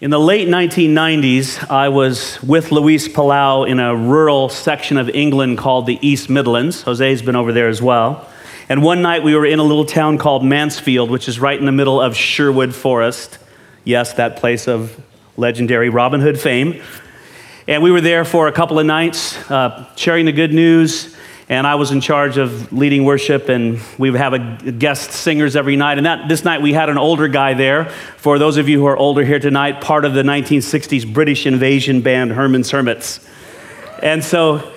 In the late 1990s, I was with Luis Palau in a rural section of England called the East Midlands. Jose's been over there as well. And one night we were in a little town called Mansfield, which is right in the middle of Sherwood Forest. Yes, that place of legendary Robin Hood fame. And we were there for a couple of nights, uh, sharing the good news, and I was in charge of leading worship, and we would have a guest singers every night. And that this night we had an older guy there. For those of you who are older here tonight, part of the 1960s British invasion band Herman's Hermits. And so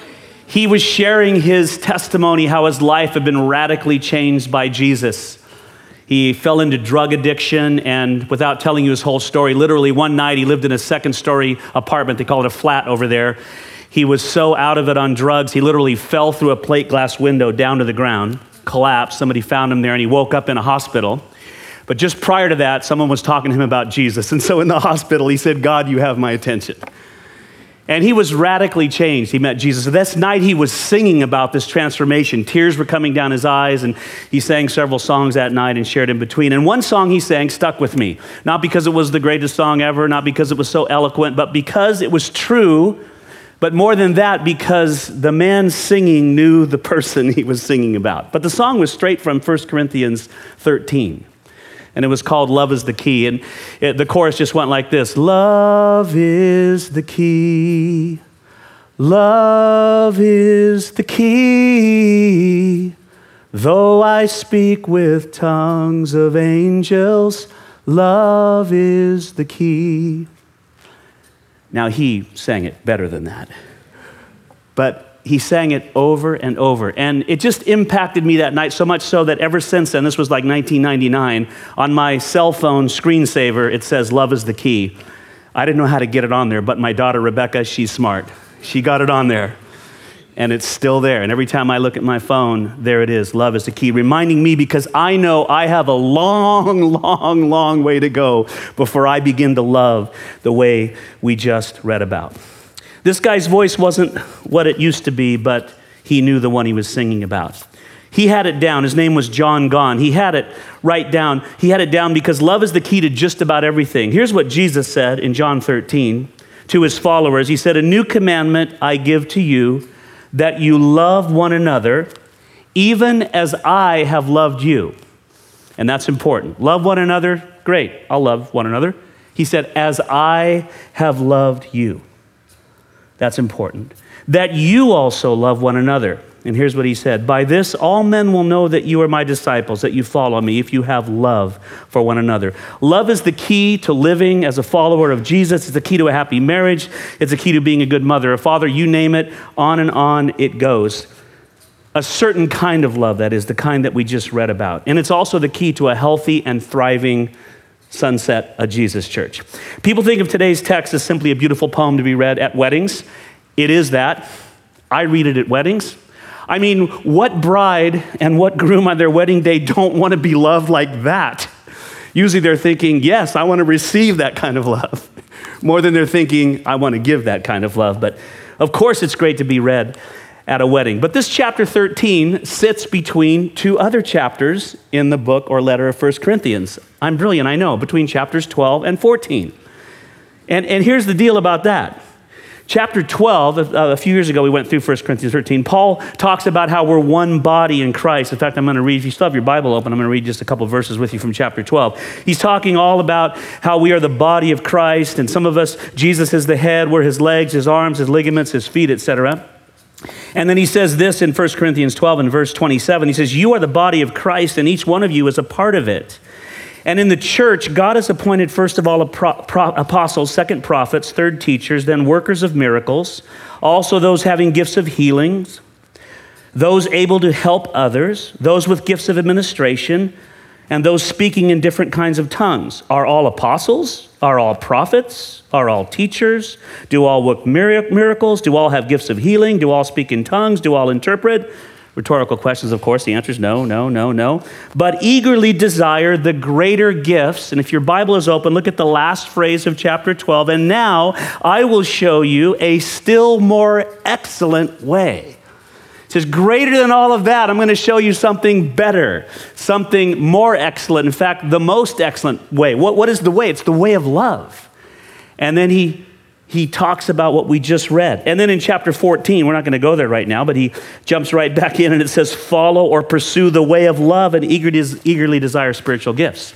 he was sharing his testimony how his life had been radically changed by Jesus. He fell into drug addiction, and without telling you his whole story, literally one night he lived in a second story apartment. They call it a flat over there he was so out of it on drugs, he literally fell through a plate glass window down to the ground, collapsed. Somebody found him there, and he woke up in a hospital. But just prior to that, someone was talking to him about Jesus. And so in the hospital, he said, God, you have my attention. And he was radically changed. He met Jesus. So this night, he was singing about this transformation. Tears were coming down his eyes, and he sang several songs that night and shared in between. And one song he sang stuck with me. Not because it was the greatest song ever, not because it was so eloquent, but because it was true but more than that, because the man singing knew the person he was singing about. But the song was straight from 1 Corinthians 13. And it was called Love is the Key. And it, the chorus just went like this Love is the key. Love is the key. Though I speak with tongues of angels, love is the key. Now, he sang it better than that. But he sang it over and over. And it just impacted me that night so much so that ever since then, this was like 1999, on my cell phone screensaver, it says, Love is the key. I didn't know how to get it on there, but my daughter, Rebecca, she's smart. She got it on there and it's still there. And every time I look at my phone, there it is. Love is the key, reminding me because I know I have a long, long, long way to go before I begin to love the way we just read about. This guy's voice wasn't what it used to be, but he knew the one he was singing about. He had it down. His name was John Gone. He had it right down. He had it down because love is the key to just about everything. Here's what Jesus said in John 13 to his followers He said, A new commandment I give to you that you love one another, even as I have loved you. And that's important. Love one another, great, I'll love one another. He said, as I have loved you. That's important. That you also love one another. And here's what he said By this, all men will know that you are my disciples, that you follow me, if you have love for one another. Love is the key to living as a follower of Jesus. It's the key to a happy marriage. It's the key to being a good mother, a father, you name it, on and on it goes. A certain kind of love, that is, the kind that we just read about. And it's also the key to a healthy and thriving sunset, a Jesus church. People think of today's text as simply a beautiful poem to be read at weddings. It is that. I read it at weddings. I mean, what bride and what groom on their wedding day don't want to be loved like that? Usually they're thinking, yes, I want to receive that kind of love, more than they're thinking, I want to give that kind of love. But of course, it's great to be read at a wedding. But this chapter 13 sits between two other chapters in the book or letter of 1 Corinthians. I'm brilliant, I know, between chapters 12 and 14. And, and here's the deal about that chapter 12, uh, a few years ago, we went through 1 Corinthians 13. Paul talks about how we're one body in Christ. In fact, I'm going to read, if you still have your Bible open, I'm going to read just a couple verses with you from chapter 12. He's talking all about how we are the body of Christ, and some of us, Jesus is the head, we're his legs, his arms, his ligaments, his feet, etc. And then he says this in 1 Corinthians 12 and verse 27. He says, You are the body of Christ, and each one of you is a part of it. And in the church, God has appointed, first of all, pro- pro- apostles, second prophets, third teachers, then workers of miracles, also those having gifts of healings, those able to help others, those with gifts of administration, and those speaking in different kinds of tongues. Are all apostles? Are all prophets? Are all teachers? Do all work miracles? Do all have gifts of healing? Do all speak in tongues? Do all interpret? Rhetorical questions, of course. The answer is no, no, no, no. But eagerly desire the greater gifts. And if your Bible is open, look at the last phrase of chapter 12. And now I will show you a still more excellent way. It says, greater than all of that, I'm going to show you something better, something more excellent. In fact, the most excellent way. What, what is the way? It's the way of love. And then he he talks about what we just read. And then in chapter 14, we're not going to go there right now, but he jumps right back in and it says, Follow or pursue the way of love and eagerly desire spiritual gifts.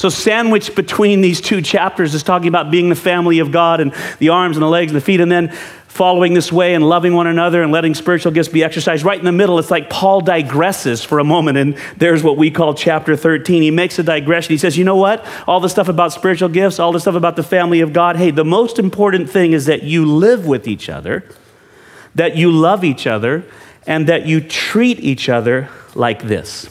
So, sandwiched between these two chapters is talking about being the family of God and the arms and the legs and the feet, and then following this way and loving one another and letting spiritual gifts be exercised. Right in the middle, it's like Paul digresses for a moment, and there's what we call chapter 13. He makes a digression. He says, You know what? All the stuff about spiritual gifts, all the stuff about the family of God, hey, the most important thing is that you live with each other, that you love each other, and that you treat each other like this.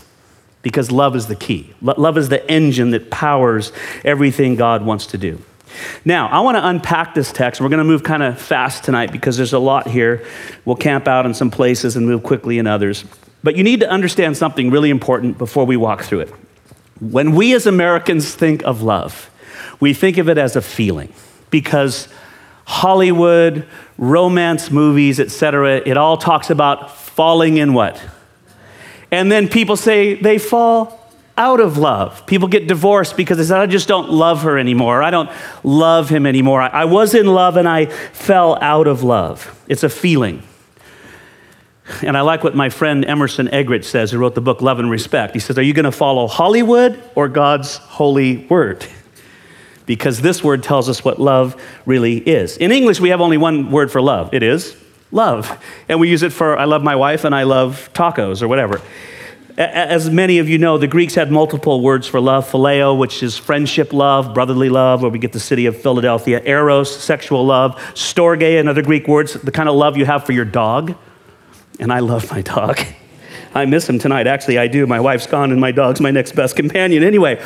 Because love is the key. Love is the engine that powers everything God wants to do. Now, I want to unpack this text. We're going to move kind of fast tonight because there's a lot here. We'll camp out in some places and move quickly in others. But you need to understand something really important before we walk through it. When we as Americans think of love, we think of it as a feeling because Hollywood, romance movies, etc., it all talks about falling in what? And then people say they fall out of love. People get divorced because they said, I just don't love her anymore. I don't love him anymore. I was in love and I fell out of love. It's a feeling. And I like what my friend Emerson Eggerichs says, who wrote the book Love and Respect. He says, Are you going to follow Hollywood or God's holy word? Because this word tells us what love really is. In English, we have only one word for love it is love. And we use it for I love my wife and I love tacos or whatever. As many of you know, the Greeks had multiple words for love phileo, which is friendship love, brotherly love, where we get the city of Philadelphia, eros, sexual love, storge, another Greek word, the kind of love you have for your dog. And I love my dog. I miss him tonight. Actually, I do. My wife's gone, and my dog's my next best companion. Anyway,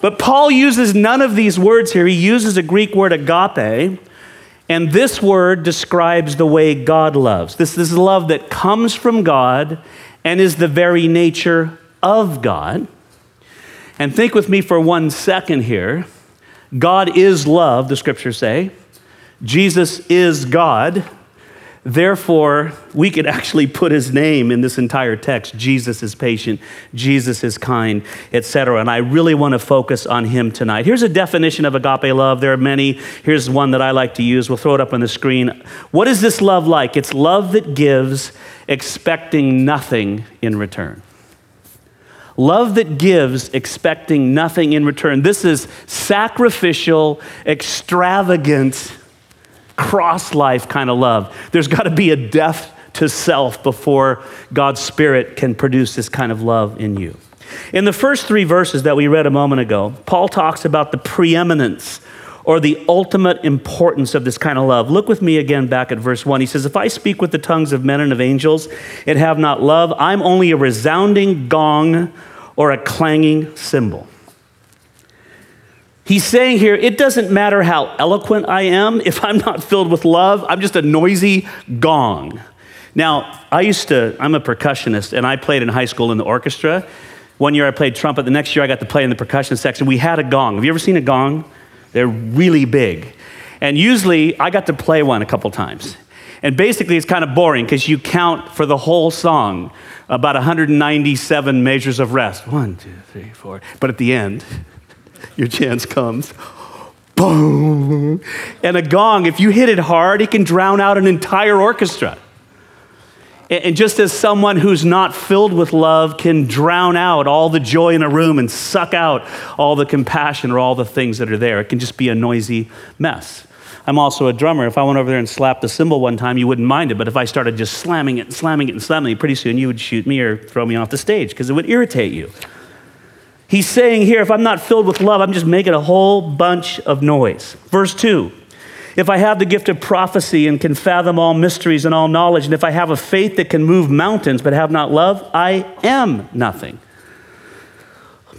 but Paul uses none of these words here. He uses a Greek word, agape, and this word describes the way God loves. This, is love that comes from God and is the very nature of God. And think with me for one second here. God is love, the scriptures say. Jesus is God. Therefore, we could actually put his name in this entire text. Jesus is patient, Jesus is kind, etc. And I really want to focus on him tonight. Here's a definition of agape love. There are many. Here's one that I like to use. We'll throw it up on the screen. What is this love like? It's love that gives expecting nothing in return. Love that gives, expecting nothing in return. This is sacrificial, extravagant, cross life kind of love. There's got to be a death to self before God's Spirit can produce this kind of love in you. In the first three verses that we read a moment ago, Paul talks about the preeminence or the ultimate importance of this kind of love. Look with me again back at verse 1. He says, If I speak with the tongues of men and of angels and have not love, I'm only a resounding gong or a clanging cymbal. He's saying here, it doesn't matter how eloquent I am, if I'm not filled with love, I'm just a noisy gong. Now, I used to, I'm a percussionist, and I played in high school in the orchestra. One year I played trumpet, the next year I got to play in the percussion section. We had a gong. Have you ever seen a gong? They're really big. And usually I got to play one a couple times. And basically, it's kind of boring because you count for the whole song about 197 measures of rest. One, two, three, four. But at the end, your chance comes. Boom. And a gong, if you hit it hard, it can drown out an entire orchestra. And just as someone who's not filled with love can drown out all the joy in a room and suck out all the compassion or all the things that are there, it can just be a noisy mess. I'm also a drummer. If I went over there and slapped the cymbal one time, you wouldn't mind it. But if I started just slamming it and slamming it and slamming it, pretty soon you would shoot me or throw me off the stage because it would irritate you. He's saying here, if I'm not filled with love, I'm just making a whole bunch of noise. Verse 2 if I have the gift of prophecy and can fathom all mysteries and all knowledge, and if I have a faith that can move mountains but have not love, I am nothing.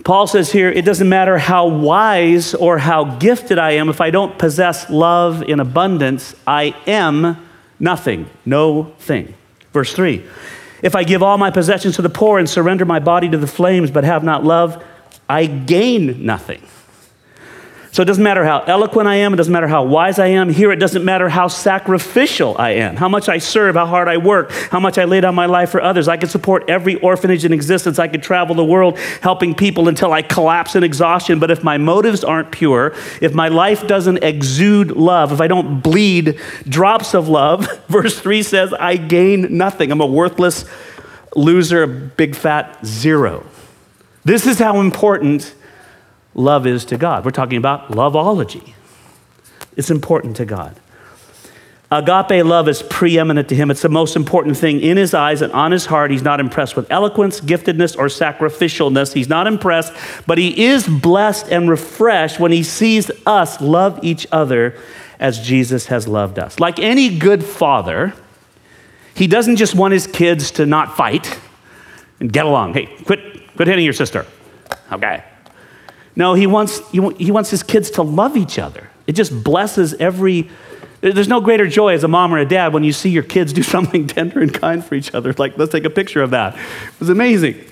Paul says here, it doesn't matter how wise or how gifted I am, if I don't possess love in abundance, I am nothing, no thing. Verse 3 If I give all my possessions to the poor and surrender my body to the flames but have not love, I gain nothing. So it doesn't matter how eloquent I am, it doesn't matter how wise I am. Here, it doesn't matter how sacrificial I am, how much I serve, how hard I work, how much I lay down my life for others. I can support every orphanage in existence. I could travel the world helping people until I collapse in exhaustion. But if my motives aren't pure, if my life doesn't exude love, if I don't bleed drops of love, verse 3 says, I gain nothing. I'm a worthless loser, a big fat zero. This is how important love is to God. We're talking about loveology. It's important to God. Agape love is preeminent to him. It's the most important thing in his eyes and on his heart. He's not impressed with eloquence, giftedness, or sacrificialness. He's not impressed, but he is blessed and refreshed when he sees us love each other as Jesus has loved us. Like any good father, he doesn't just want his kids to not fight and get along. Hey, quit, quit hitting your sister. Okay. No, he wants, he wants his kids to love each other. It just blesses every. There's no greater joy as a mom or a dad when you see your kids do something tender and kind for each other. Like, let's take a picture of that. It was amazing.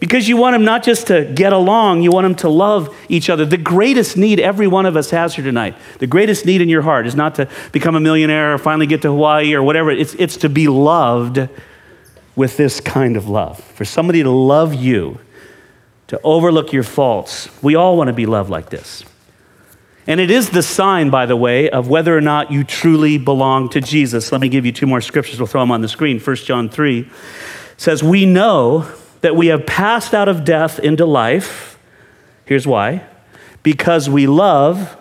Because you want them not just to get along, you want them to love each other. The greatest need every one of us has here tonight, the greatest need in your heart is not to become a millionaire or finally get to Hawaii or whatever. It's, it's to be loved with this kind of love. For somebody to love you to overlook your faults. We all want to be loved like this. And it is the sign, by the way, of whether or not you truly belong to Jesus. Let me give you two more scriptures. We'll throw them on the screen. 1 John 3 says, We know that we have passed out of death into life. Here's why because we love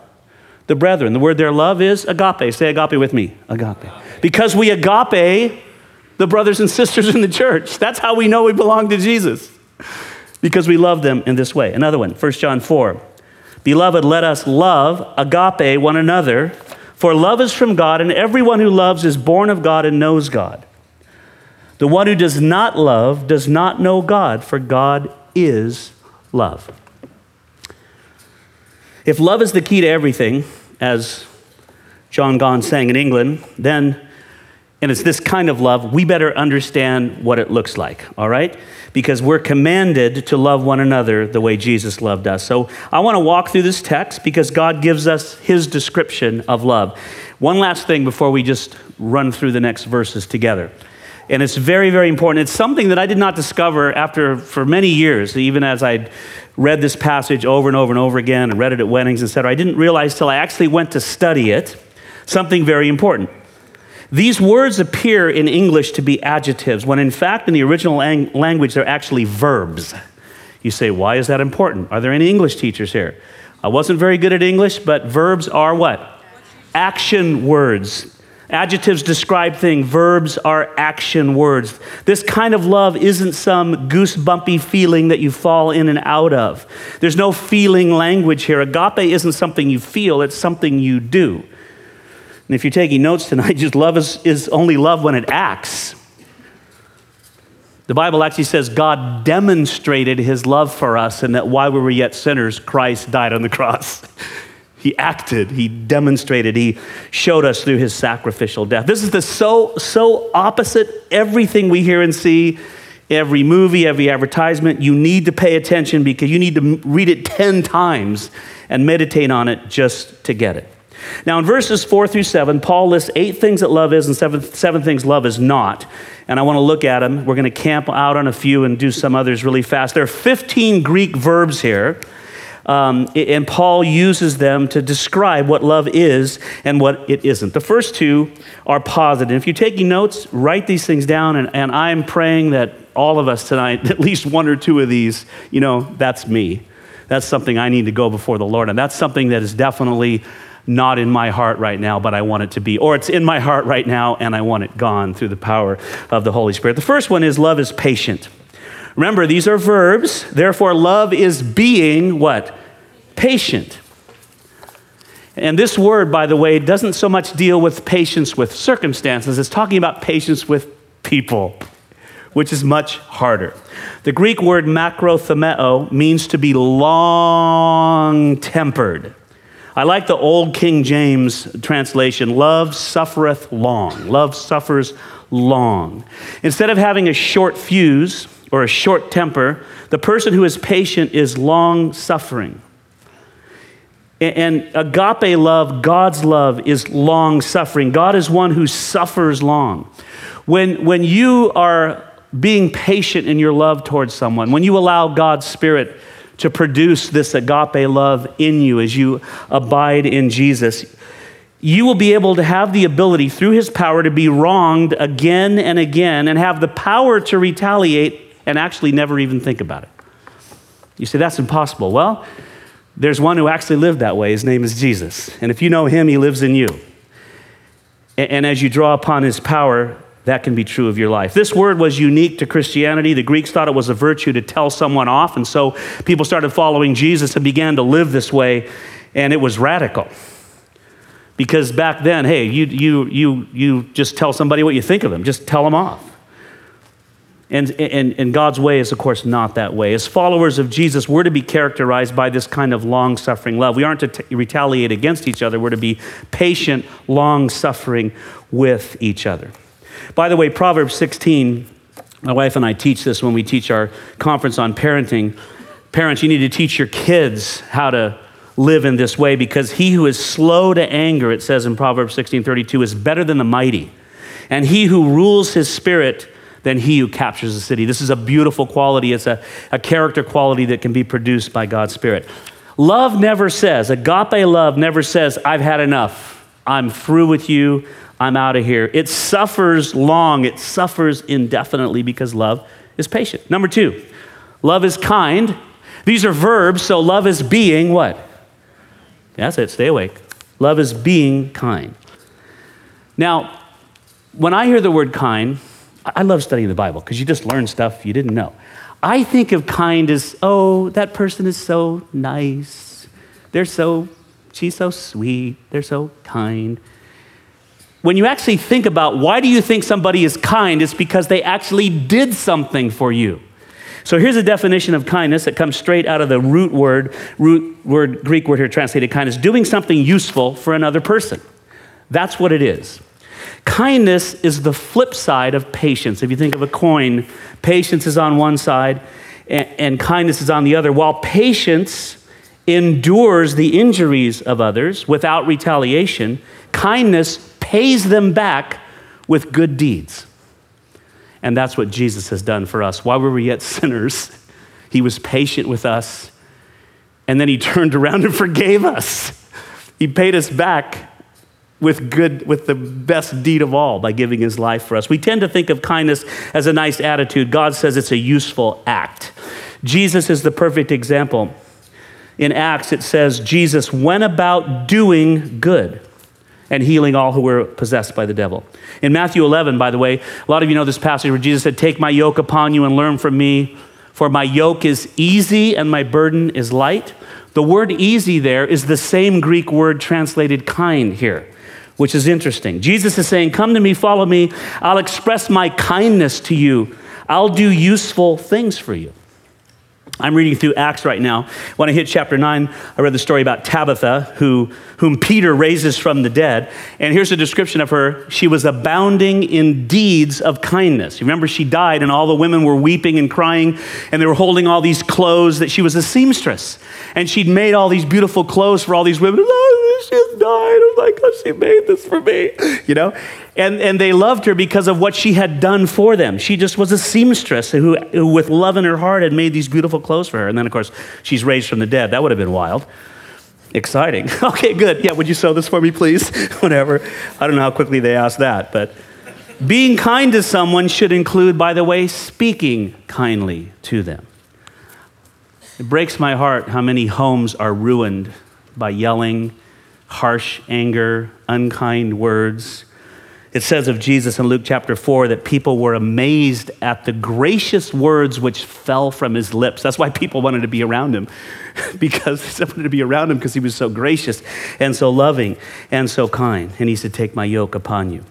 the brethren. The word there, love, is agape. Say agape with me. Agape. Because we agape the brothers and sisters in the church. That's how we know we belong to Jesus because we love them in this way. Another one, 1 John 4. Beloved, let us love, agape, one another, for love is from God, and everyone who loves is born of God and knows God. The one who does not love does not know God, for God is love. If love is the key to everything, as John Gahn sang in England, then, and it's this kind of love, we better understand what it looks like, all right? because we're commanded to love one another the way Jesus loved us. So I want to walk through this text because God gives us his description of love. One last thing before we just run through the next verses together. And it's very, very important. It's something that I did not discover after for many years, even as I read this passage over and over and over again and read it at weddings, etc. I didn't realize till I actually went to study it something very important. These words appear in English to be adjectives, when in fact, in the original lang- language, they're actually verbs. You say, why is that important? Are there any English teachers here? I wasn't very good at English, but verbs are what? Action words. Adjectives describe things, verbs are action words. This kind of love isn't some goosebumpy feeling that you fall in and out of. There's no feeling language here. Agape isn't something you feel, it's something you do. And if you're taking notes tonight, just love is, is only love when it acts. The Bible actually says God demonstrated his love for us, and that while we were yet sinners, Christ died on the cross. he acted, he demonstrated, he showed us through his sacrificial death. This is the so, so opposite everything we hear and see, every movie, every advertisement. You need to pay attention because you need to read it 10 times and meditate on it just to get it. Now, in verses four through seven, Paul lists eight things that love is and seven, seven things love is not. And I want to look at them. We're going to camp out on a few and do some others really fast. There are 15 Greek verbs here. Um, and Paul uses them to describe what love is and what it isn't. The first two are positive. If you're taking notes, write these things down, and, and I'm praying that all of us tonight, at least one or two of these, you know, that's me. That's something I need to go before the Lord. And that's something that is definitely not in my heart right now, but I want it to be. Or it's in my heart right now and I want it gone through the power of the Holy Spirit. The first one is love is patient. Remember, these are verbs. Therefore, love is being what? Patient. And this word, by the way, doesn't so much deal with patience with circumstances, it's talking about patience with people, which is much harder. The Greek word makrothumeo means to be long tempered. I like the old King James translation love suffereth long. Love suffers long. Instead of having a short fuse or a short temper, the person who is patient is long suffering. And agape love, God's love, is long suffering. God is one who suffers long. When, when you are being patient in your love towards someone, when you allow God's Spirit to produce this agape love in you as you abide in Jesus, you will be able to have the ability through his power to be wronged again and again and have the power to retaliate and actually never even think about it. You say, that's impossible. Well, there's one who actually lived that way. His name is Jesus. And if you know him, he lives in you. And as you draw upon his power, that can be true of your life. This word was unique to Christianity. The Greeks thought it was a virtue to tell someone off, and so people started following Jesus and began to live this way, and it was radical. Because back then, hey, you, you, you, you just tell somebody what you think of them, just tell them off. And, and, and God's way is, of course, not that way. As followers of Jesus, we're to be characterized by this kind of long suffering love. We aren't to t- retaliate against each other, we're to be patient, long suffering with each other. By the way, Proverbs 16, my wife and I teach this when we teach our conference on parenting. Parents, you need to teach your kids how to live in this way because he who is slow to anger, it says in Proverbs 16:32, is better than the mighty. And he who rules his spirit than he who captures the city. This is a beautiful quality. It's a, a character quality that can be produced by God's Spirit. Love never says, agape love never says, I've had enough. I'm through with you. I'm out of here. It suffers long, it suffers indefinitely because love is patient. Number two, love is kind. These are verbs, so love is being what? That's it, stay awake. Love is being kind. Now, when I hear the word kind, I love studying the Bible because you just learn stuff you didn't know. I think of kind as, oh, that person is so nice. They're so, she's so sweet. They're so kind. When you actually think about why do you think somebody is kind, it's because they actually did something for you. So here's a definition of kindness that comes straight out of the root word, root word, Greek word here translated kindness, doing something useful for another person. That's what it is. Kindness is the flip side of patience. If you think of a coin, patience is on one side and, and kindness is on the other. While patience endures the injuries of others without retaliation, kindness pays them back with good deeds. And that's what Jesus has done for us. While we were yet sinners, he was patient with us, and then he turned around and forgave us. He paid us back with good with the best deed of all by giving his life for us. We tend to think of kindness as a nice attitude. God says it's a useful act. Jesus is the perfect example. In Acts it says Jesus went about doing good and healing all who were possessed by the devil. In Matthew 11, by the way, a lot of you know this passage where Jesus said, "Take my yoke upon you and learn from me, for my yoke is easy and my burden is light." The word easy there is the same Greek word translated kind here which is interesting. Jesus is saying, Come to me, follow me. I'll express my kindness to you. I'll do useful things for you. I'm reading through Acts right now. When I hit chapter 9, I read the story about Tabitha, who, whom Peter raises from the dead. And here's a description of her. She was abounding in deeds of kindness. You remember, she died, and all the women were weeping and crying, and they were holding all these clothes that she was a seamstress. And she'd made all these beautiful clothes for all these women. She's died. Oh my gosh, she made this for me, you know? And, and they loved her because of what she had done for them. She just was a seamstress who, who, with love in her heart, had made these beautiful clothes for her. And then, of course, she's raised from the dead. That would have been wild. Exciting. Okay, good. Yeah, would you sew this for me, please? Whatever. I don't know how quickly they asked that, but being kind to someone should include, by the way, speaking kindly to them. It breaks my heart how many homes are ruined by yelling, harsh anger, unkind words it says of Jesus in Luke chapter 4 that people were amazed at the gracious words which fell from his lips. That's why people wanted to be around him, because they wanted to be around him because he was so gracious and so loving and so kind. And he said, Take my yoke upon you.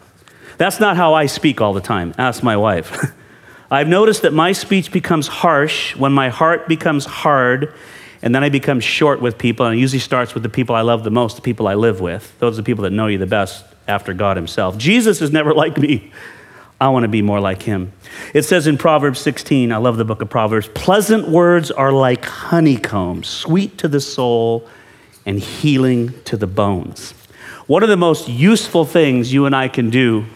That's not how I speak all the time. Ask my wife. I've noticed that my speech becomes harsh when my heart becomes hard and then I become short with people, and it usually starts with the people I love the most, the people I live with. Those are the people that know you the best after God Himself. Jesus is never like me. I want to be more like Him. It says in Proverbs 16, I love the book of Proverbs, pleasant words are like honeycomb, sweet to the soul, and healing to the bones. One of the most useful things you and I can do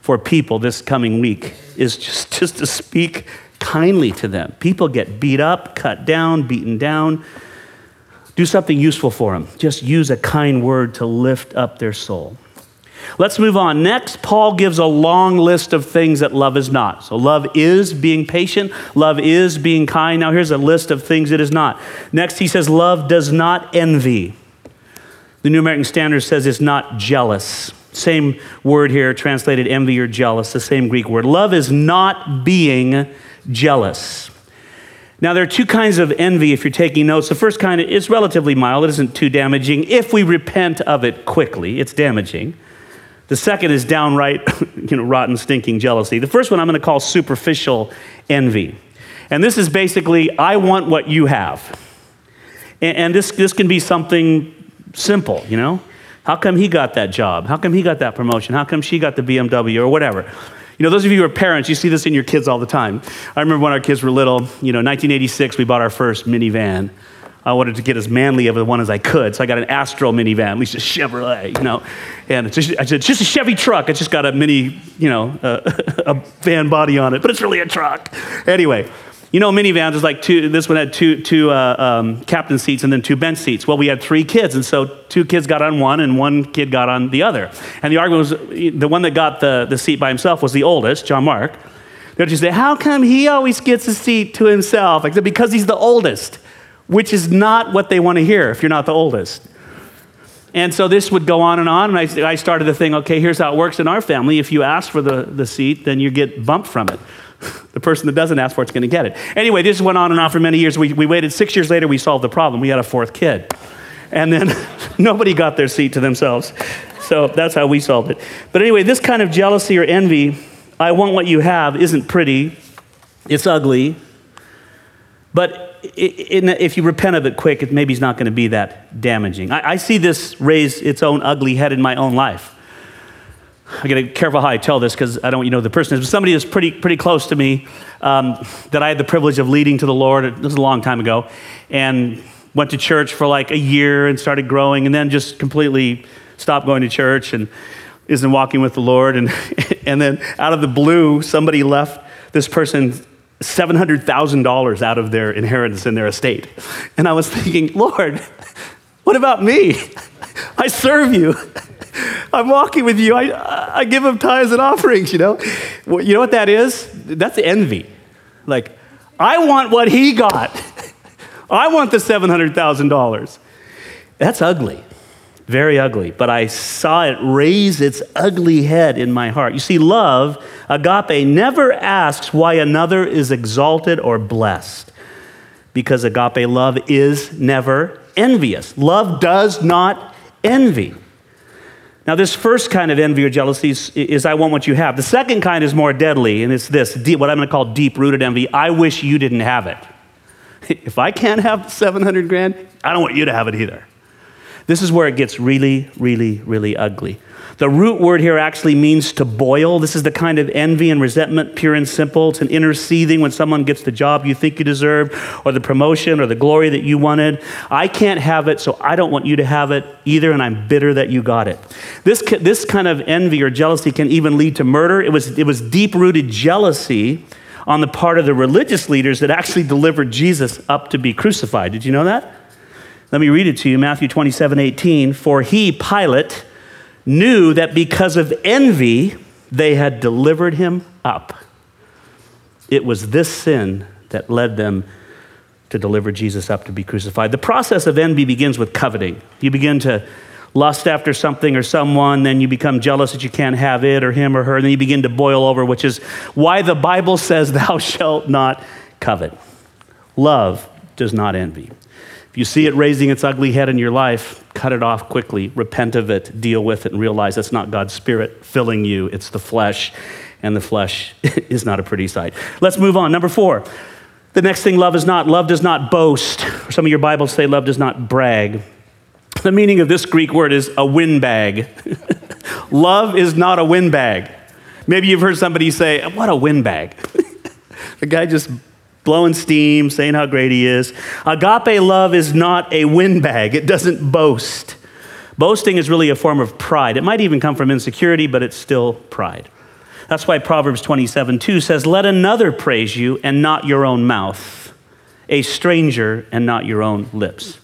for people this coming week is just, just to speak kindly to them. People get beat up, cut down, beaten down. Do something useful for them. Just use a kind word to lift up their soul. Let's move on. Next, Paul gives a long list of things that love is not. So, love is being patient, love is being kind. Now, here's a list of things it is not. Next, he says, love does not envy. The New American Standard says it's not jealous. Same word here, translated envy or jealous, the same Greek word. Love is not being jealous. Now, there are two kinds of envy if you're taking notes. The first kind is relatively mild, it isn't too damaging. If we repent of it quickly, it's damaging. The second is downright, you know, rotten, stinking jealousy. The first one I'm going to call superficial envy. And this is basically, I want what you have. And, and this, this can be something simple, you know? How come he got that job? How come he got that promotion? How come she got the BMW or whatever? You know, those of you who are parents, you see this in your kids all the time. I remember when our kids were little, you know, 1986, we bought our first minivan. I wanted to get as manly of a one as I could. So I got an Astro minivan, at least a Chevrolet, you know. And it's just, it's just a Chevy truck. It's just got a mini, you know, uh, a van body on it, but it's really a truck. Anyway, you know, minivans is like two, this one had two, two uh, um, captain seats and then two bench seats. Well, we had three kids, and so two kids got on one and one kid got on the other. And the argument was the one that got the, the seat by himself was the oldest, John Mark. They'd just say, How come he always gets a seat to himself? Like, because he's the oldest which is not what they want to hear if you're not the oldest. And so this would go on and on. And I, I started to think, okay, here's how it works in our family. If you ask for the, the seat, then you get bumped from it. the person that doesn't ask for it's going to get it. Anyway, this went on and on for many years. We, we waited six years later, we solved the problem. We had a fourth kid. And then nobody got their seat to themselves. So that's how we solved it. But anyway, this kind of jealousy or envy, I want what you have, isn't pretty. It's ugly. But if you repent of it quick, it maybe it's not going to be that damaging. I, I see this raise its own ugly head in my own life. I got to be careful how I tell this because I don't you know the person is, but somebody is pretty, pretty close to me um, that I had the privilege of leading to the Lord. This was a long time ago. And went to church for like a year and started growing and then just completely stopped going to church and isn't walking with the Lord. And, and then out of the blue, somebody left this person $700,000 out of their inheritance in their estate. And I was thinking, Lord, what about me? I serve you. I'm walking with you. I, I give him tithes and offerings, you know? Well, you know what that is? That's envy. Like, I want what he got. I want the $700,000. That's ugly very ugly, but I saw it raise its ugly head in my heart. You see, love, agape, never asks why another is exalted or blessed, because agape love is never envious. Love does not envy. Now, this first kind of envy or jealousy is, is, I want what you have. The second kind is more deadly, and it's this deep, what I'm going to call deep rooted envy. I wish you didn't have it. If I can't have 700 grand, I don't want you to have it either. This is where it gets really, really, really ugly. The root word here actually means to boil. This is the kind of envy and resentment, pure and simple. It's an inner seething when someone gets the job you think you deserve, or the promotion, or the glory that you wanted. I can't have it, so I don't want you to have it either, and I'm bitter that you got it. This, this kind of envy or jealousy can even lead to murder. It was, it was deep rooted jealousy on the part of the religious leaders that actually delivered Jesus up to be crucified. Did you know that? Let me read it to you Matthew 27 18. For he, Pilate, knew that because of envy, they had delivered him up. It was this sin that led them to deliver Jesus up to be crucified. The process of envy begins with coveting. You begin to lust after something or someone, then you become jealous that you can't have it or him or her, and then you begin to boil over, which is why the Bible says, Thou shalt not covet. Love does not envy. You see it raising its ugly head in your life, cut it off quickly, repent of it, deal with it, and realize that's not God's Spirit filling you, it's the flesh, and the flesh is not a pretty sight. Let's move on. Number four. The next thing love is not, love does not boast. Some of your Bibles say love does not brag. The meaning of this Greek word is a windbag. love is not a windbag. Maybe you've heard somebody say, What a windbag. the guy just blowing steam, saying how great he is. Agape love is not a windbag, it doesn't boast. Boasting is really a form of pride. It might even come from insecurity, but it's still pride. That's why Proverbs 27 2 says, Let another praise you and not your own mouth, a stranger and not your own lips.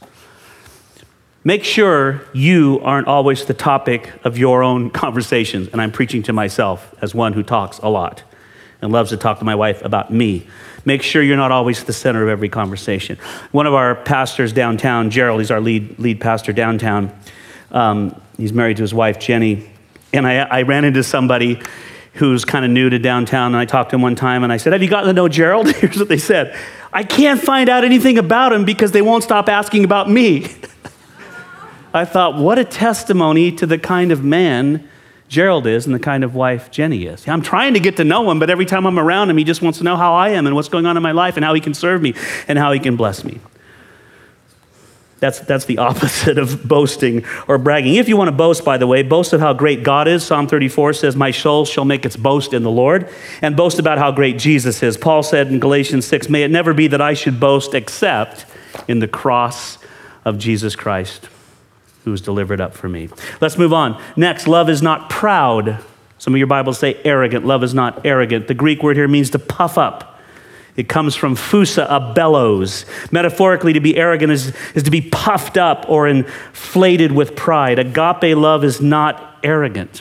Make sure you aren't always the topic of your own conversations. And I'm preaching to myself as one who talks a lot and loves to talk to my wife about me. Make sure you're not always the center of every conversation. One of our pastors downtown, Gerald, he's our lead, lead pastor downtown. Um, he's married to his wife, Jenny. And I, I ran into somebody who's kind of new to downtown. And I talked to him one time and I said, Have you gotten to know Gerald? Here's what they said I can't find out anything about him because they won't stop asking about me. I thought, what a testimony to the kind of man Gerald is and the kind of wife Jenny is. I'm trying to get to know him, but every time I'm around him, he just wants to know how I am and what's going on in my life and how he can serve me and how he can bless me. That's, that's the opposite of boasting or bragging. If you want to boast, by the way, boast of how great God is. Psalm 34 says, My soul shall make its boast in the Lord, and boast about how great Jesus is. Paul said in Galatians 6, May it never be that I should boast except in the cross of Jesus Christ who was delivered up for me. Let's move on. Next, love is not proud. Some of your Bibles say arrogant. Love is not arrogant. The Greek word here means to puff up. It comes from fusa, a bellows. Metaphorically, to be arrogant is, is to be puffed up or inflated with pride. Agape love is not arrogant.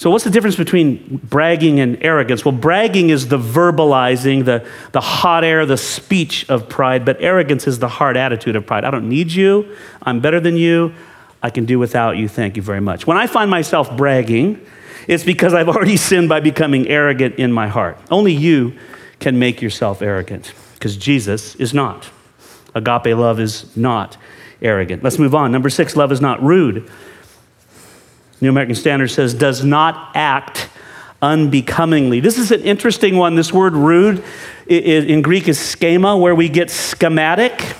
So, what's the difference between bragging and arrogance? Well, bragging is the verbalizing, the, the hot air, the speech of pride, but arrogance is the hard attitude of pride. I don't need you. I'm better than you. I can do without you. Thank you very much. When I find myself bragging, it's because I've already sinned by becoming arrogant in my heart. Only you can make yourself arrogant because Jesus is not. Agape love is not arrogant. Let's move on. Number six, love is not rude. New American Standard says, does not act unbecomingly. This is an interesting one. This word rude in Greek is schema, where we get schematic.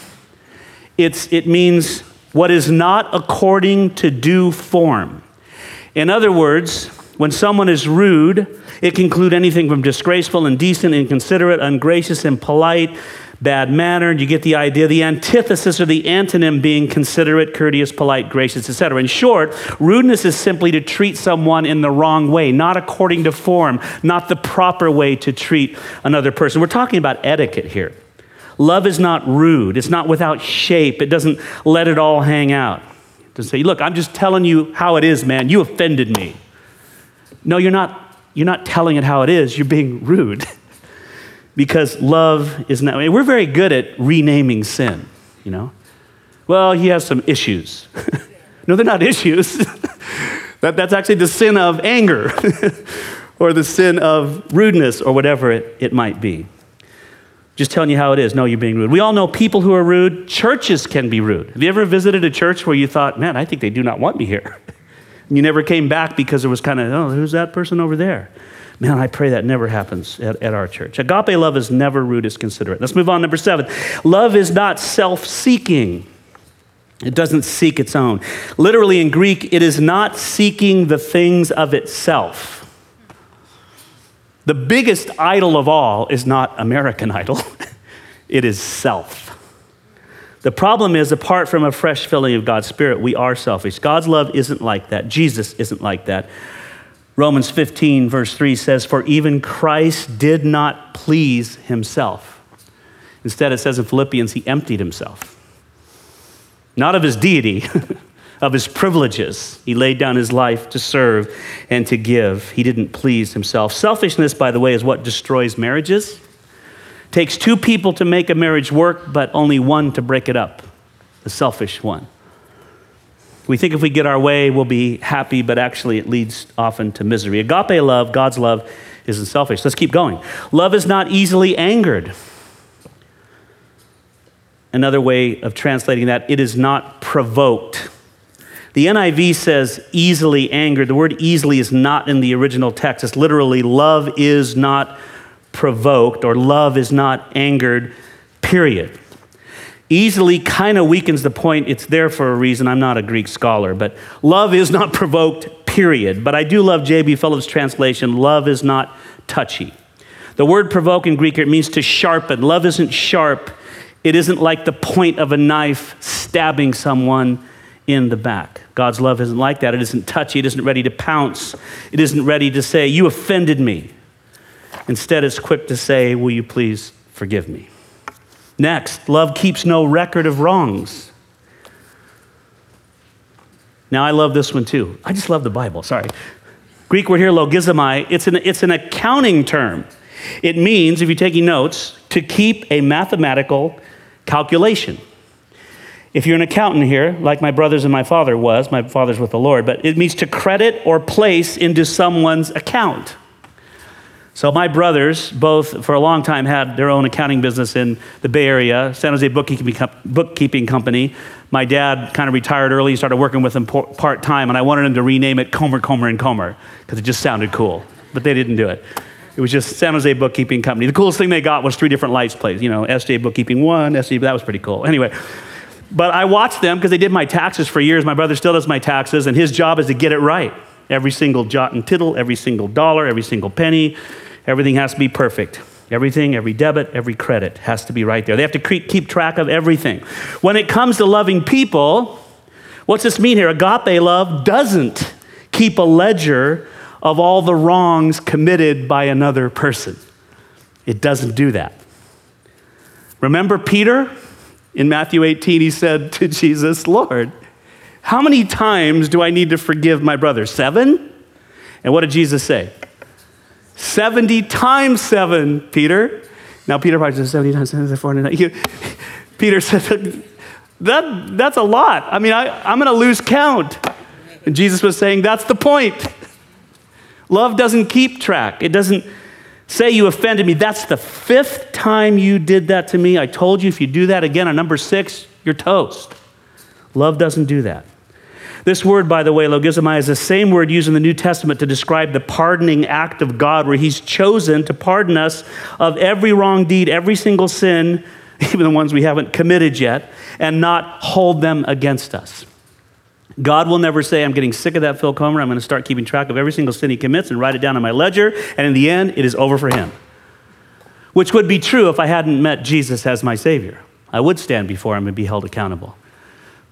It's, it means what is not according to due form. In other words, when someone is rude, it can include anything from disgraceful, indecent, inconsiderate, ungracious, impolite, bad mannered. You get the idea. The antithesis or the antonym being considerate, courteous, polite, gracious, etc. In short, rudeness is simply to treat someone in the wrong way, not according to form, not the proper way to treat another person. We're talking about etiquette here. Love is not rude. It's not without shape. It doesn't let it all hang out. It doesn't say, look, I'm just telling you how it is, man. You offended me. No, you're not. You're not telling it how it is. You're being rude. because love is not, we're very good at renaming sin, you know? Well, he has some issues. no, they're not issues. that, that's actually the sin of anger or the sin of rudeness or whatever it, it might be. Just telling you how it is. No, you're being rude. We all know people who are rude. Churches can be rude. Have you ever visited a church where you thought, man, I think they do not want me here? and you never came back because it was kind of, oh, who's that person over there? Man, I pray that never happens at, at our church. Agape love is never rude, it's considerate. Let's move on. Number seven love is not self seeking. It doesn't seek its own. Literally in Greek, it is not seeking the things of itself. The biggest idol of all is not American Idol, it is self. The problem is, apart from a fresh filling of God's Spirit, we are selfish. God's love isn't like that. Jesus isn't like that. Romans 15, verse 3 says, For even Christ did not please himself. Instead, it says in Philippians, he emptied himself. Not of his deity, of his privileges. He laid down his life to serve and to give. He didn't please himself. Selfishness, by the way, is what destroys marriages. Takes two people to make a marriage work, but only one to break it up, the selfish one. We think if we get our way, we'll be happy, but actually it leads often to misery. Agape love, God's love, isn't selfish. Let's keep going. Love is not easily angered. Another way of translating that, it is not provoked. The NIV says easily angered. The word easily is not in the original text. It's literally love is not provoked or love is not angered, period easily kind of weakens the point. It's there for a reason. I'm not a Greek scholar, but love is not provoked, period. But I do love J.B. Phillips' translation love is not touchy. The word provoke in Greek, it means to sharpen. Love isn't sharp, it isn't like the point of a knife stabbing someone in the back. God's love isn't like that. It isn't touchy, it isn't ready to pounce, it isn't ready to say, You offended me. Instead, it's quick to say, Will you please forgive me? Next, love keeps no record of wrongs. Now, I love this one too. I just love the Bible, sorry. Greek word here, logizomai, it's an, it's an accounting term. It means, if you're taking notes, to keep a mathematical calculation. If you're an accountant here, like my brothers and my father was, my father's with the Lord, but it means to credit or place into someone's account. So my brothers both, for a long time, had their own accounting business in the Bay Area, San Jose bookkeeping, bookkeeping company. My dad kind of retired early, started working with them part time, and I wanted him to rename it Comer, Comer, and Comer because it just sounded cool. But they didn't do it. It was just San Jose Bookkeeping Company. The coolest thing they got was three different lights plates. You know, SJ Bookkeeping One, SJ, that was pretty cool. Anyway, but I watched them because they did my taxes for years. My brother still does my taxes, and his job is to get it right. Every single jot and tittle, every single dollar, every single penny. Everything has to be perfect. Everything, every debit, every credit has to be right there. They have to keep track of everything. When it comes to loving people, what's this mean here? Agape love doesn't keep a ledger of all the wrongs committed by another person. It doesn't do that. Remember Peter? In Matthew 18, he said to Jesus, Lord, how many times do I need to forgive my brother? Seven? And what did Jesus say? 70 times seven, Peter. Now, Peter probably said 70 times seven, 409. Peter said, that, that's a lot. I mean, I, I'm going to lose count. And Jesus was saying, that's the point. Love doesn't keep track. It doesn't say you offended me. That's the fifth time you did that to me. I told you if you do that again on number six, you're toast. Love doesn't do that. This word, by the way, logizomai, is the same word used in the New Testament to describe the pardoning act of God, where He's chosen to pardon us of every wrong deed, every single sin, even the ones we haven't committed yet, and not hold them against us. God will never say, I'm getting sick of that Phil Comer. I'm going to start keeping track of every single sin he commits and write it down on my ledger. And in the end, it is over for him. Which would be true if I hadn't met Jesus as my Savior. I would stand before him and be held accountable.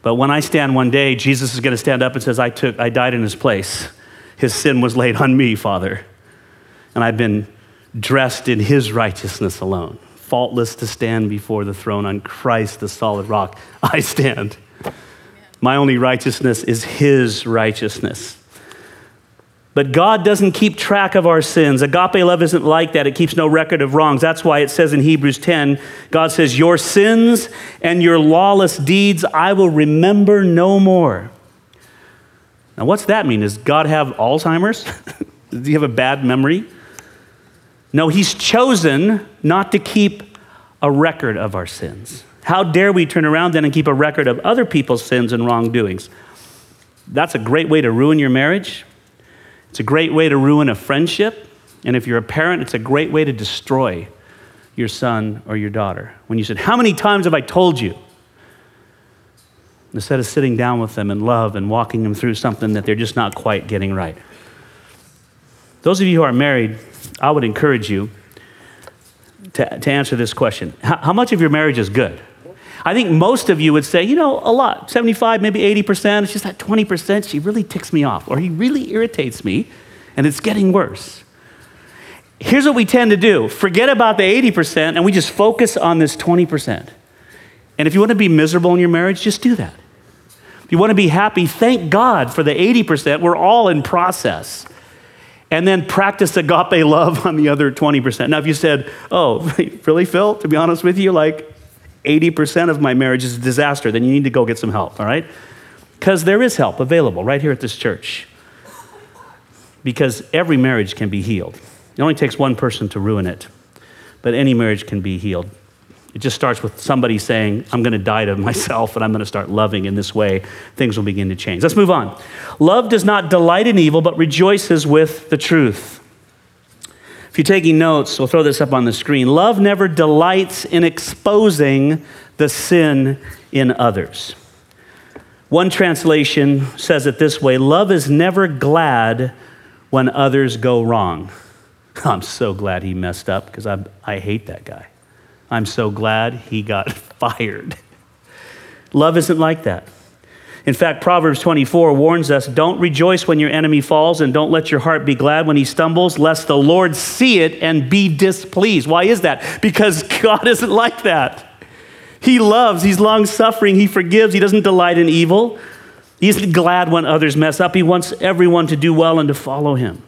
But when I stand one day, Jesus is going to stand up and says, I, took, I died in his place. His sin was laid on me, Father. And I've been dressed in his righteousness alone, faultless to stand before the throne on Christ, the solid rock. I stand. My only righteousness is his righteousness. But God doesn't keep track of our sins. Agape love isn't like that. It keeps no record of wrongs. That's why it says in Hebrews 10, God says, Your sins and your lawless deeds I will remember no more. Now, what's that mean? Does God have Alzheimer's? Does he have a bad memory? No, he's chosen not to keep a record of our sins. How dare we turn around then and keep a record of other people's sins and wrongdoings? That's a great way to ruin your marriage. It's a great way to ruin a friendship. And if you're a parent, it's a great way to destroy your son or your daughter. When you said, How many times have I told you? Instead of sitting down with them in love and walking them through something that they're just not quite getting right. Those of you who are married, I would encourage you to, to answer this question how, how much of your marriage is good? I think most of you would say, you know, a lot, 75, maybe 80%. It's just that 20%, she really ticks me off, or he really irritates me, and it's getting worse. Here's what we tend to do forget about the 80%, and we just focus on this 20%. And if you want to be miserable in your marriage, just do that. If you want to be happy, thank God for the 80%. We're all in process. And then practice agape love on the other 20%. Now, if you said, oh, really, Phil, to be honest with you, like, 80% of my marriage is a disaster, then you need to go get some help, all right? Because there is help available right here at this church. Because every marriage can be healed. It only takes one person to ruin it, but any marriage can be healed. It just starts with somebody saying, I'm going to die to myself and I'm going to start loving in this way. Things will begin to change. Let's move on. Love does not delight in evil, but rejoices with the truth. If you're taking notes, we'll throw this up on the screen. Love never delights in exposing the sin in others. One translation says it this way Love is never glad when others go wrong. I'm so glad he messed up because I, I hate that guy. I'm so glad he got fired. Love isn't like that. In fact, Proverbs 24 warns us don't rejoice when your enemy falls, and don't let your heart be glad when he stumbles, lest the Lord see it and be displeased. Why is that? Because God isn't like that. He loves, he's long suffering, he forgives, he doesn't delight in evil. He isn't glad when others mess up. He wants everyone to do well and to follow him.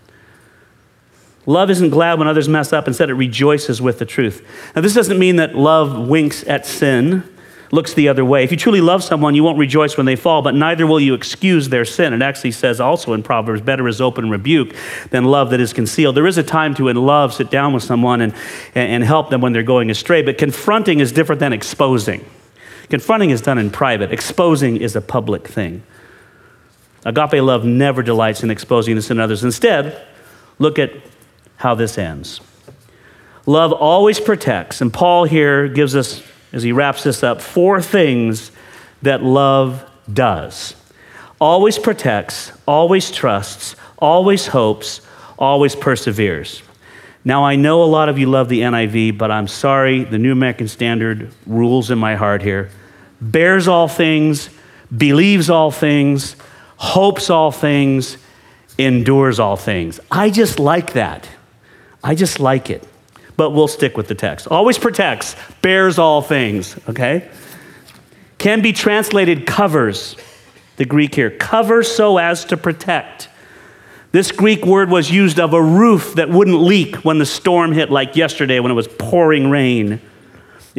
Love isn't glad when others mess up, instead, it rejoices with the truth. Now, this doesn't mean that love winks at sin, looks the other way. If you truly love someone, you won't rejoice when they fall, but neither will you excuse their sin. It actually says also in Proverbs, better is open rebuke than love that is concealed. There is a time to, in love, sit down with someone and, and help them when they're going astray, but confronting is different than exposing. Confronting is done in private, exposing is a public thing. Agape love never delights in exposing the sin of others. Instead, look at how this ends. Love always protects, and Paul here gives us, as he wraps this up, four things that love does always protects, always trusts, always hopes, always perseveres. Now, I know a lot of you love the NIV, but I'm sorry, the New American Standard rules in my heart here. Bears all things, believes all things, hopes all things, endures all things. I just like that. I just like it. But we'll stick with the text. Always protects, bears all things, okay? Can be translated covers, the Greek here. Cover so as to protect. This Greek word was used of a roof that wouldn't leak when the storm hit, like yesterday when it was pouring rain.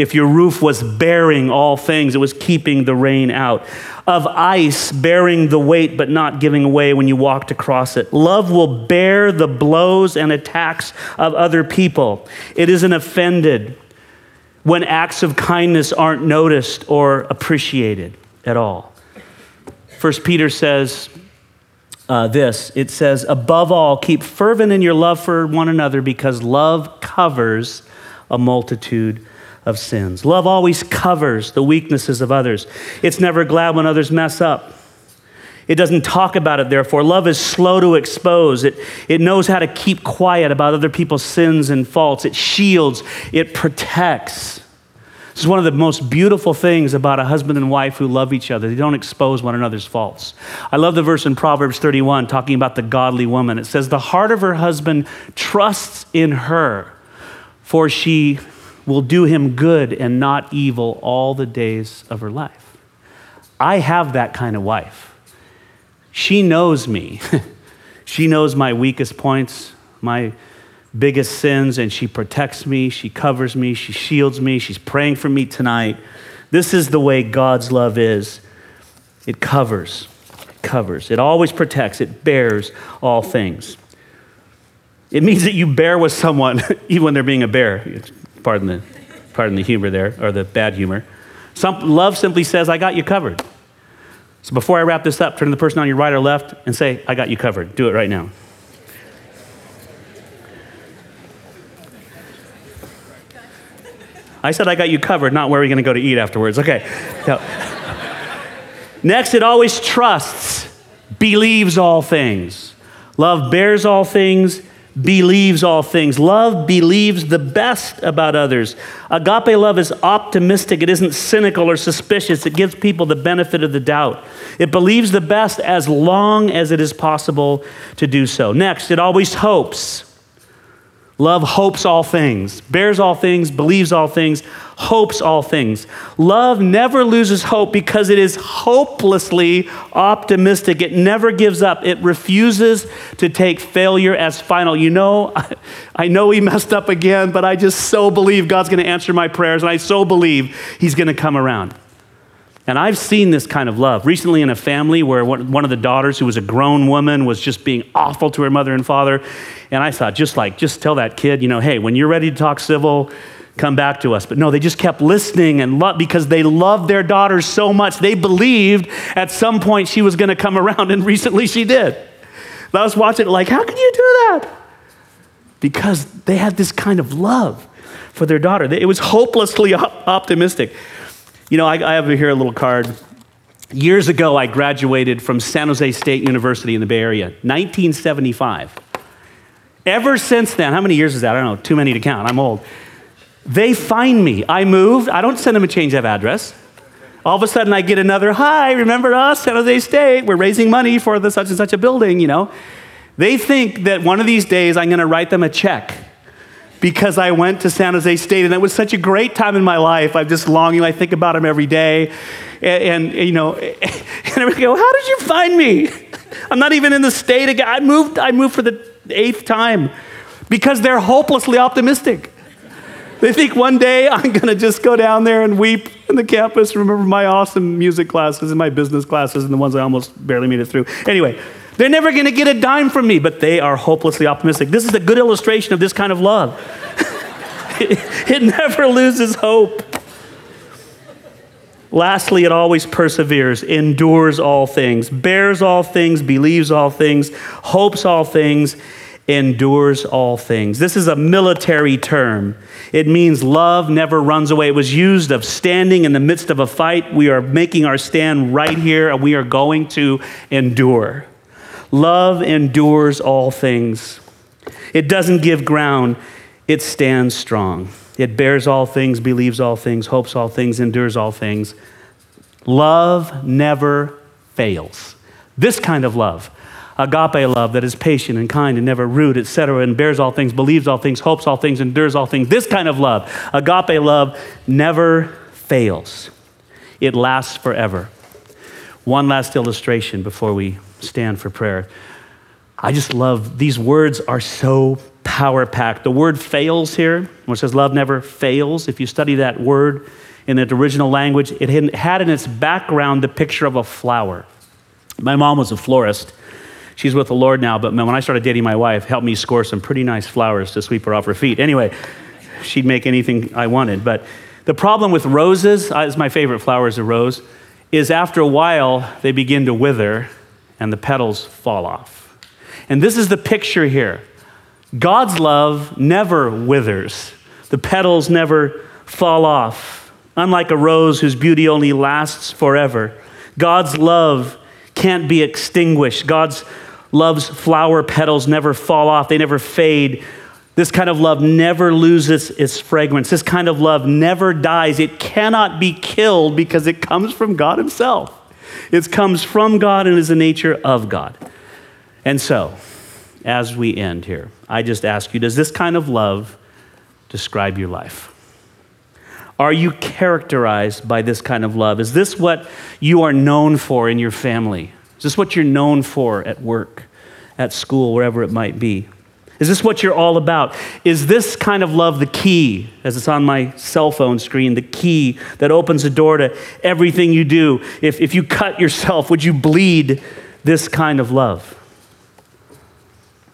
If your roof was bearing all things, it was keeping the rain out. Of ice bearing the weight but not giving away when you walked across it. Love will bear the blows and attacks of other people. It isn't offended when acts of kindness aren't noticed or appreciated at all. First Peter says uh, this it says, Above all, keep fervent in your love for one another because love covers a multitude of sins. Love always covers the weaknesses of others. It's never glad when others mess up. It doesn't talk about it, therefore. Love is slow to expose. It, it knows how to keep quiet about other people's sins and faults. It shields, it protects. This is one of the most beautiful things about a husband and wife who love each other. They don't expose one another's faults. I love the verse in Proverbs 31 talking about the godly woman. It says, The heart of her husband trusts in her, for she will do him good and not evil all the days of her life. I have that kind of wife. She knows me. she knows my weakest points, my biggest sins, and she protects me, she covers me, she shields me, she's praying for me tonight. This is the way God's love is it covers, it covers, it always protects, it bears all things. It means that you bear with someone even when they're being a bear. Pardon the, pardon the humor there, or the bad humor. Some, love simply says, I got you covered. So before I wrap this up, turn to the person on your right or left and say, I got you covered. Do it right now. I said I got you covered, not where are we going to go to eat afterwards. Okay. Next, it always trusts, believes all things. Love bears all things, believes all things. Love believes the best about others. Agape love is optimistic, it isn't cynical or suspicious. It gives people the benefit of the doubt. It believes the best as long as it is possible to do so. Next, it always hopes. Love hopes all things, bears all things, believes all things, hopes all things. Love never loses hope because it is hopelessly optimistic. It never gives up. It refuses to take failure as final. You know, I, know we messed up again, but I just so believe God's going to answer my prayers, and I so believe He's going to come around. And I've seen this kind of love. Recently, in a family where one of the daughters, who was a grown woman, was just being awful to her mother and father. And I thought, just like, just tell that kid, you know, hey, when you're ready to talk civil, come back to us. But no, they just kept listening and loved because they loved their daughter so much. They believed at some point she was going to come around, and recently she did. I was watching it like, how can you do that? Because they had this kind of love for their daughter. It was hopelessly optimistic. You know, I, I have here a little card. Years ago, I graduated from San Jose State University in the Bay Area, 1975. Ever since then, how many years is that? I don't know, too many to count. I'm old. They find me. I moved. I don't send them a change of address. All of a sudden, I get another, hi, remember us, San Jose State? We're raising money for the such and such a building, you know. They think that one of these days I'm going to write them a check because I went to San Jose State and it was such a great time in my life. I'm just longing. I think about them every day. And, and you know, and I go, how did you find me? I'm not even in the state again. I moved, I moved for the eighth time because they're hopelessly optimistic. They think one day I'm going to just go down there and weep in the campus, remember my awesome music classes and my business classes and the ones I almost barely made it through. Anyway, they're never going to get a dime from me, but they are hopelessly optimistic. This is a good illustration of this kind of love. it, it never loses hope. Lastly, it always perseveres, endures all things, bears all things, believes all things, hopes all things, endures all things. This is a military term. It means love never runs away. It was used of standing in the midst of a fight. We are making our stand right here and we are going to endure. Love endures all things. It doesn't give ground, it stands strong. It bears all things, believes all things, hopes all things, endures all things. Love never fails. This kind of love, agape love that is patient and kind and never rude, etc., and bears all things, believes all things, hopes all things, endures all things. This kind of love, agape love, never fails. It lasts forever. One last illustration before we stand for prayer. I just love these words are so power packed. The word fails here, it says love never fails, if you study that word in its original language, it had in its background the picture of a flower. My mom was a florist. She's with the Lord now, but when I started dating my wife, helped me score some pretty nice flowers to sweep her off her feet. Anyway, she'd make anything I wanted. But the problem with roses, uh, is my favorite flower is a rose, is after a while they begin to wither and the petals fall off. And this is the picture here God's love never withers, the petals never fall off. Unlike a rose whose beauty only lasts forever, God's love can't be extinguished. God's love's flower petals never fall off, they never fade. This kind of love never loses its fragrance. This kind of love never dies. It cannot be killed because it comes from God Himself. It comes from God and is the nature of God. And so, as we end here, I just ask you does this kind of love describe your life? Are you characterized by this kind of love? Is this what you are known for in your family? Is this what you're known for at work, at school, wherever it might be? Is this what you're all about? Is this kind of love the key, as it's on my cell phone screen, the key that opens the door to everything you do? If, if you cut yourself, would you bleed this kind of love?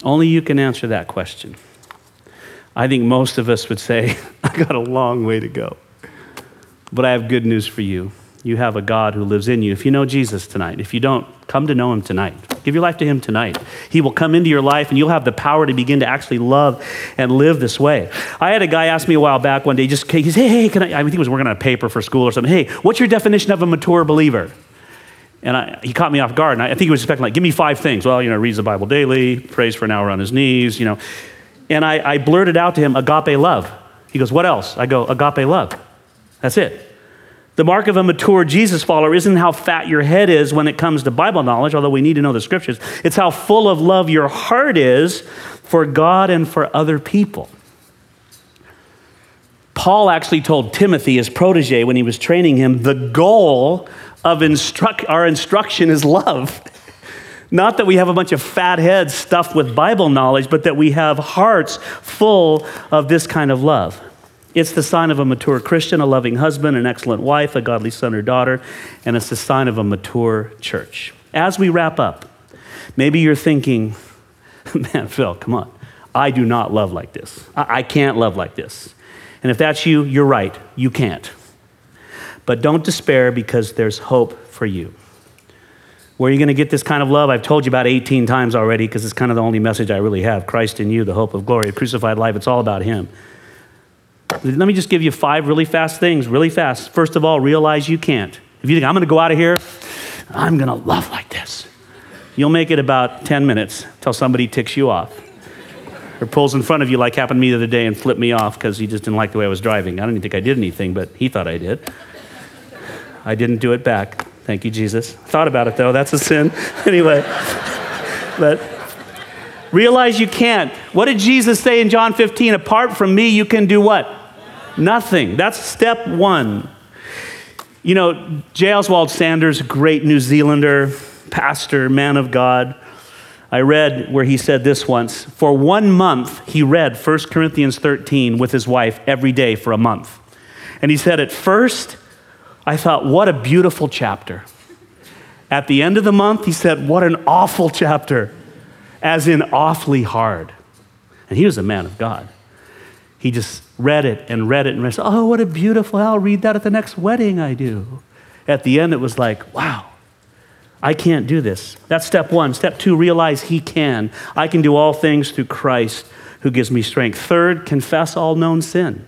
Only you can answer that question. I think most of us would say, I got a long way to go. But I have good news for you you have a God who lives in you. If you know Jesus tonight, if you don't, come to know him tonight. Give your life to him tonight. He will come into your life and you'll have the power to begin to actually love and live this way. I had a guy ask me a while back one day, just, he said, hey, hey, can I, I think he was working on a paper for school or something. Hey, what's your definition of a mature believer? And I, he caught me off guard. And I, I think he was expecting, like, give me five things. Well, you know, reads the Bible daily, prays for an hour on his knees, you know. And I, I blurted out to him, agape love. He goes, what else? I go, agape love. That's it. The mark of a mature Jesus follower isn't how fat your head is when it comes to Bible knowledge, although we need to know the scriptures. It's how full of love your heart is for God and for other people. Paul actually told Timothy, his protege, when he was training him, the goal of instruct, our instruction is love. Not that we have a bunch of fat heads stuffed with Bible knowledge, but that we have hearts full of this kind of love. It's the sign of a mature Christian, a loving husband, an excellent wife, a godly son or daughter, and it's the sign of a mature church. As we wrap up, maybe you're thinking, man, Phil, come on. I do not love like this. I, I can't love like this. And if that's you, you're right. You can't. But don't despair because there's hope for you. Where are you going to get this kind of love? I've told you about 18 times already because it's kind of the only message I really have Christ in you, the hope of glory, a crucified life. It's all about Him. Let me just give you five really fast things, really fast. First of all, realize you can't. If you think, I'm going to go out of here, I'm going to love like this, you'll make it about 10 minutes till somebody ticks you off. or pulls in front of you, like happened to me the other day, and flipped me off because he just didn't like the way I was driving. I don't even think I did anything, but he thought I did. I didn't do it back. Thank you, Jesus. Thought about it though. That's a sin. anyway, but realize you can't. What did Jesus say in John 15? Apart from me, you can do what? Nothing. That's step one. You know, J. Oswald Sanders, great New Zealander, pastor, man of God. I read where he said this once For one month, he read 1 Corinthians 13 with his wife every day for a month. And he said, At first, I thought, what a beautiful chapter. At the end of the month, he said, what an awful chapter, as in awfully hard. And he was a man of God. He just read it and read it and read. Oh, what a beautiful, I'll read that at the next wedding I do. At the end, it was like, wow, I can't do this. That's step one. Step two, realize he can. I can do all things through Christ who gives me strength. Third, confess all known sin.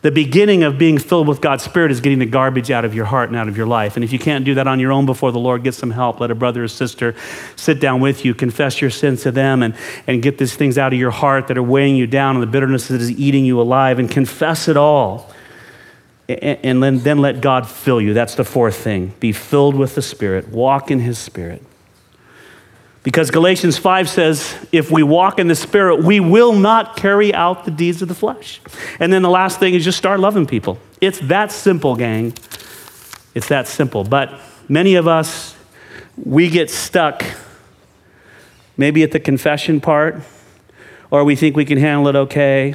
The beginning of being filled with God's Spirit is getting the garbage out of your heart and out of your life. And if you can't do that on your own before the Lord, get some help. Let a brother or sister sit down with you, confess your sins to them, and, and get these things out of your heart that are weighing you down and the bitterness that is eating you alive, and confess it all. And, and then, then let God fill you. That's the fourth thing. Be filled with the Spirit, walk in His Spirit. Because Galatians 5 says, if we walk in the Spirit, we will not carry out the deeds of the flesh. And then the last thing is just start loving people. It's that simple, gang. It's that simple. But many of us, we get stuck maybe at the confession part, or we think we can handle it okay,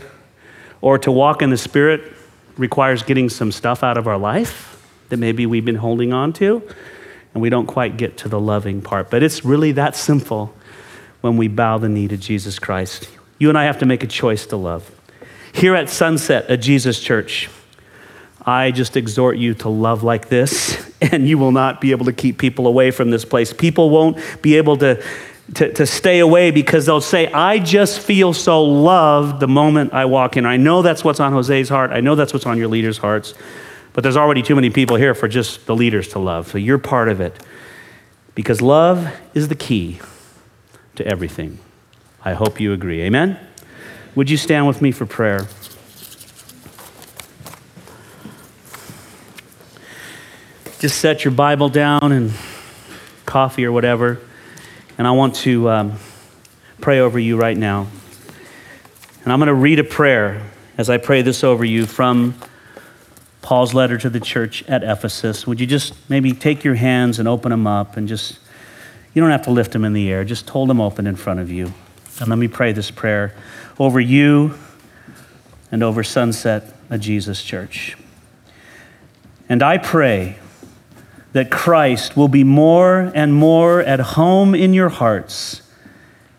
or to walk in the Spirit requires getting some stuff out of our life that maybe we've been holding on to and we don't quite get to the loving part. But it's really that simple when we bow the knee to Jesus Christ. You and I have to make a choice to love. Here at Sunset, at Jesus Church, I just exhort you to love like this, and you will not be able to keep people away from this place. People won't be able to, to, to stay away because they'll say, I just feel so loved the moment I walk in. I know that's what's on Jose's heart. I know that's what's on your leaders' hearts. But there's already too many people here for just the leaders to love. So you're part of it. Because love is the key to everything. I hope you agree. Amen? Would you stand with me for prayer? Just set your Bible down and coffee or whatever. And I want to um, pray over you right now. And I'm going to read a prayer as I pray this over you from Paul's letter to the church at Ephesus. Would you just maybe take your hands and open them up and just, you don't have to lift them in the air, just hold them open in front of you. And let me pray this prayer over you and over Sunset, a Jesus church. And I pray that Christ will be more and more at home in your hearts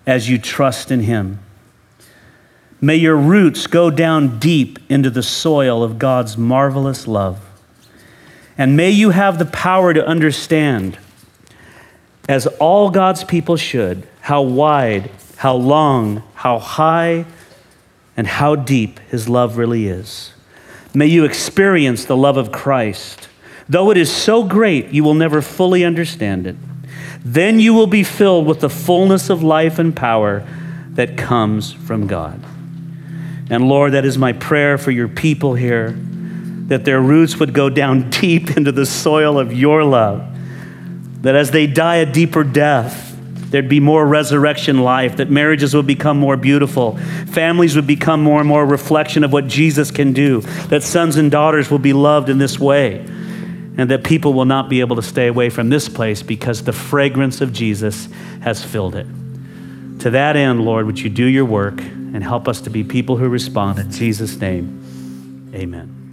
as you trust in him. May your roots go down deep into the soil of God's marvelous love. And may you have the power to understand, as all God's people should, how wide, how long, how high, and how deep His love really is. May you experience the love of Christ. Though it is so great, you will never fully understand it. Then you will be filled with the fullness of life and power that comes from God. And Lord, that is my prayer for your people here that their roots would go down deep into the soil of your love. That as they die a deeper death, there'd be more resurrection life, that marriages would become more beautiful, families would become more and more a reflection of what Jesus can do, that sons and daughters will be loved in this way, and that people will not be able to stay away from this place because the fragrance of Jesus has filled it. To that end, Lord, would you do your work? And help us to be people who respond. In Jesus' name, amen.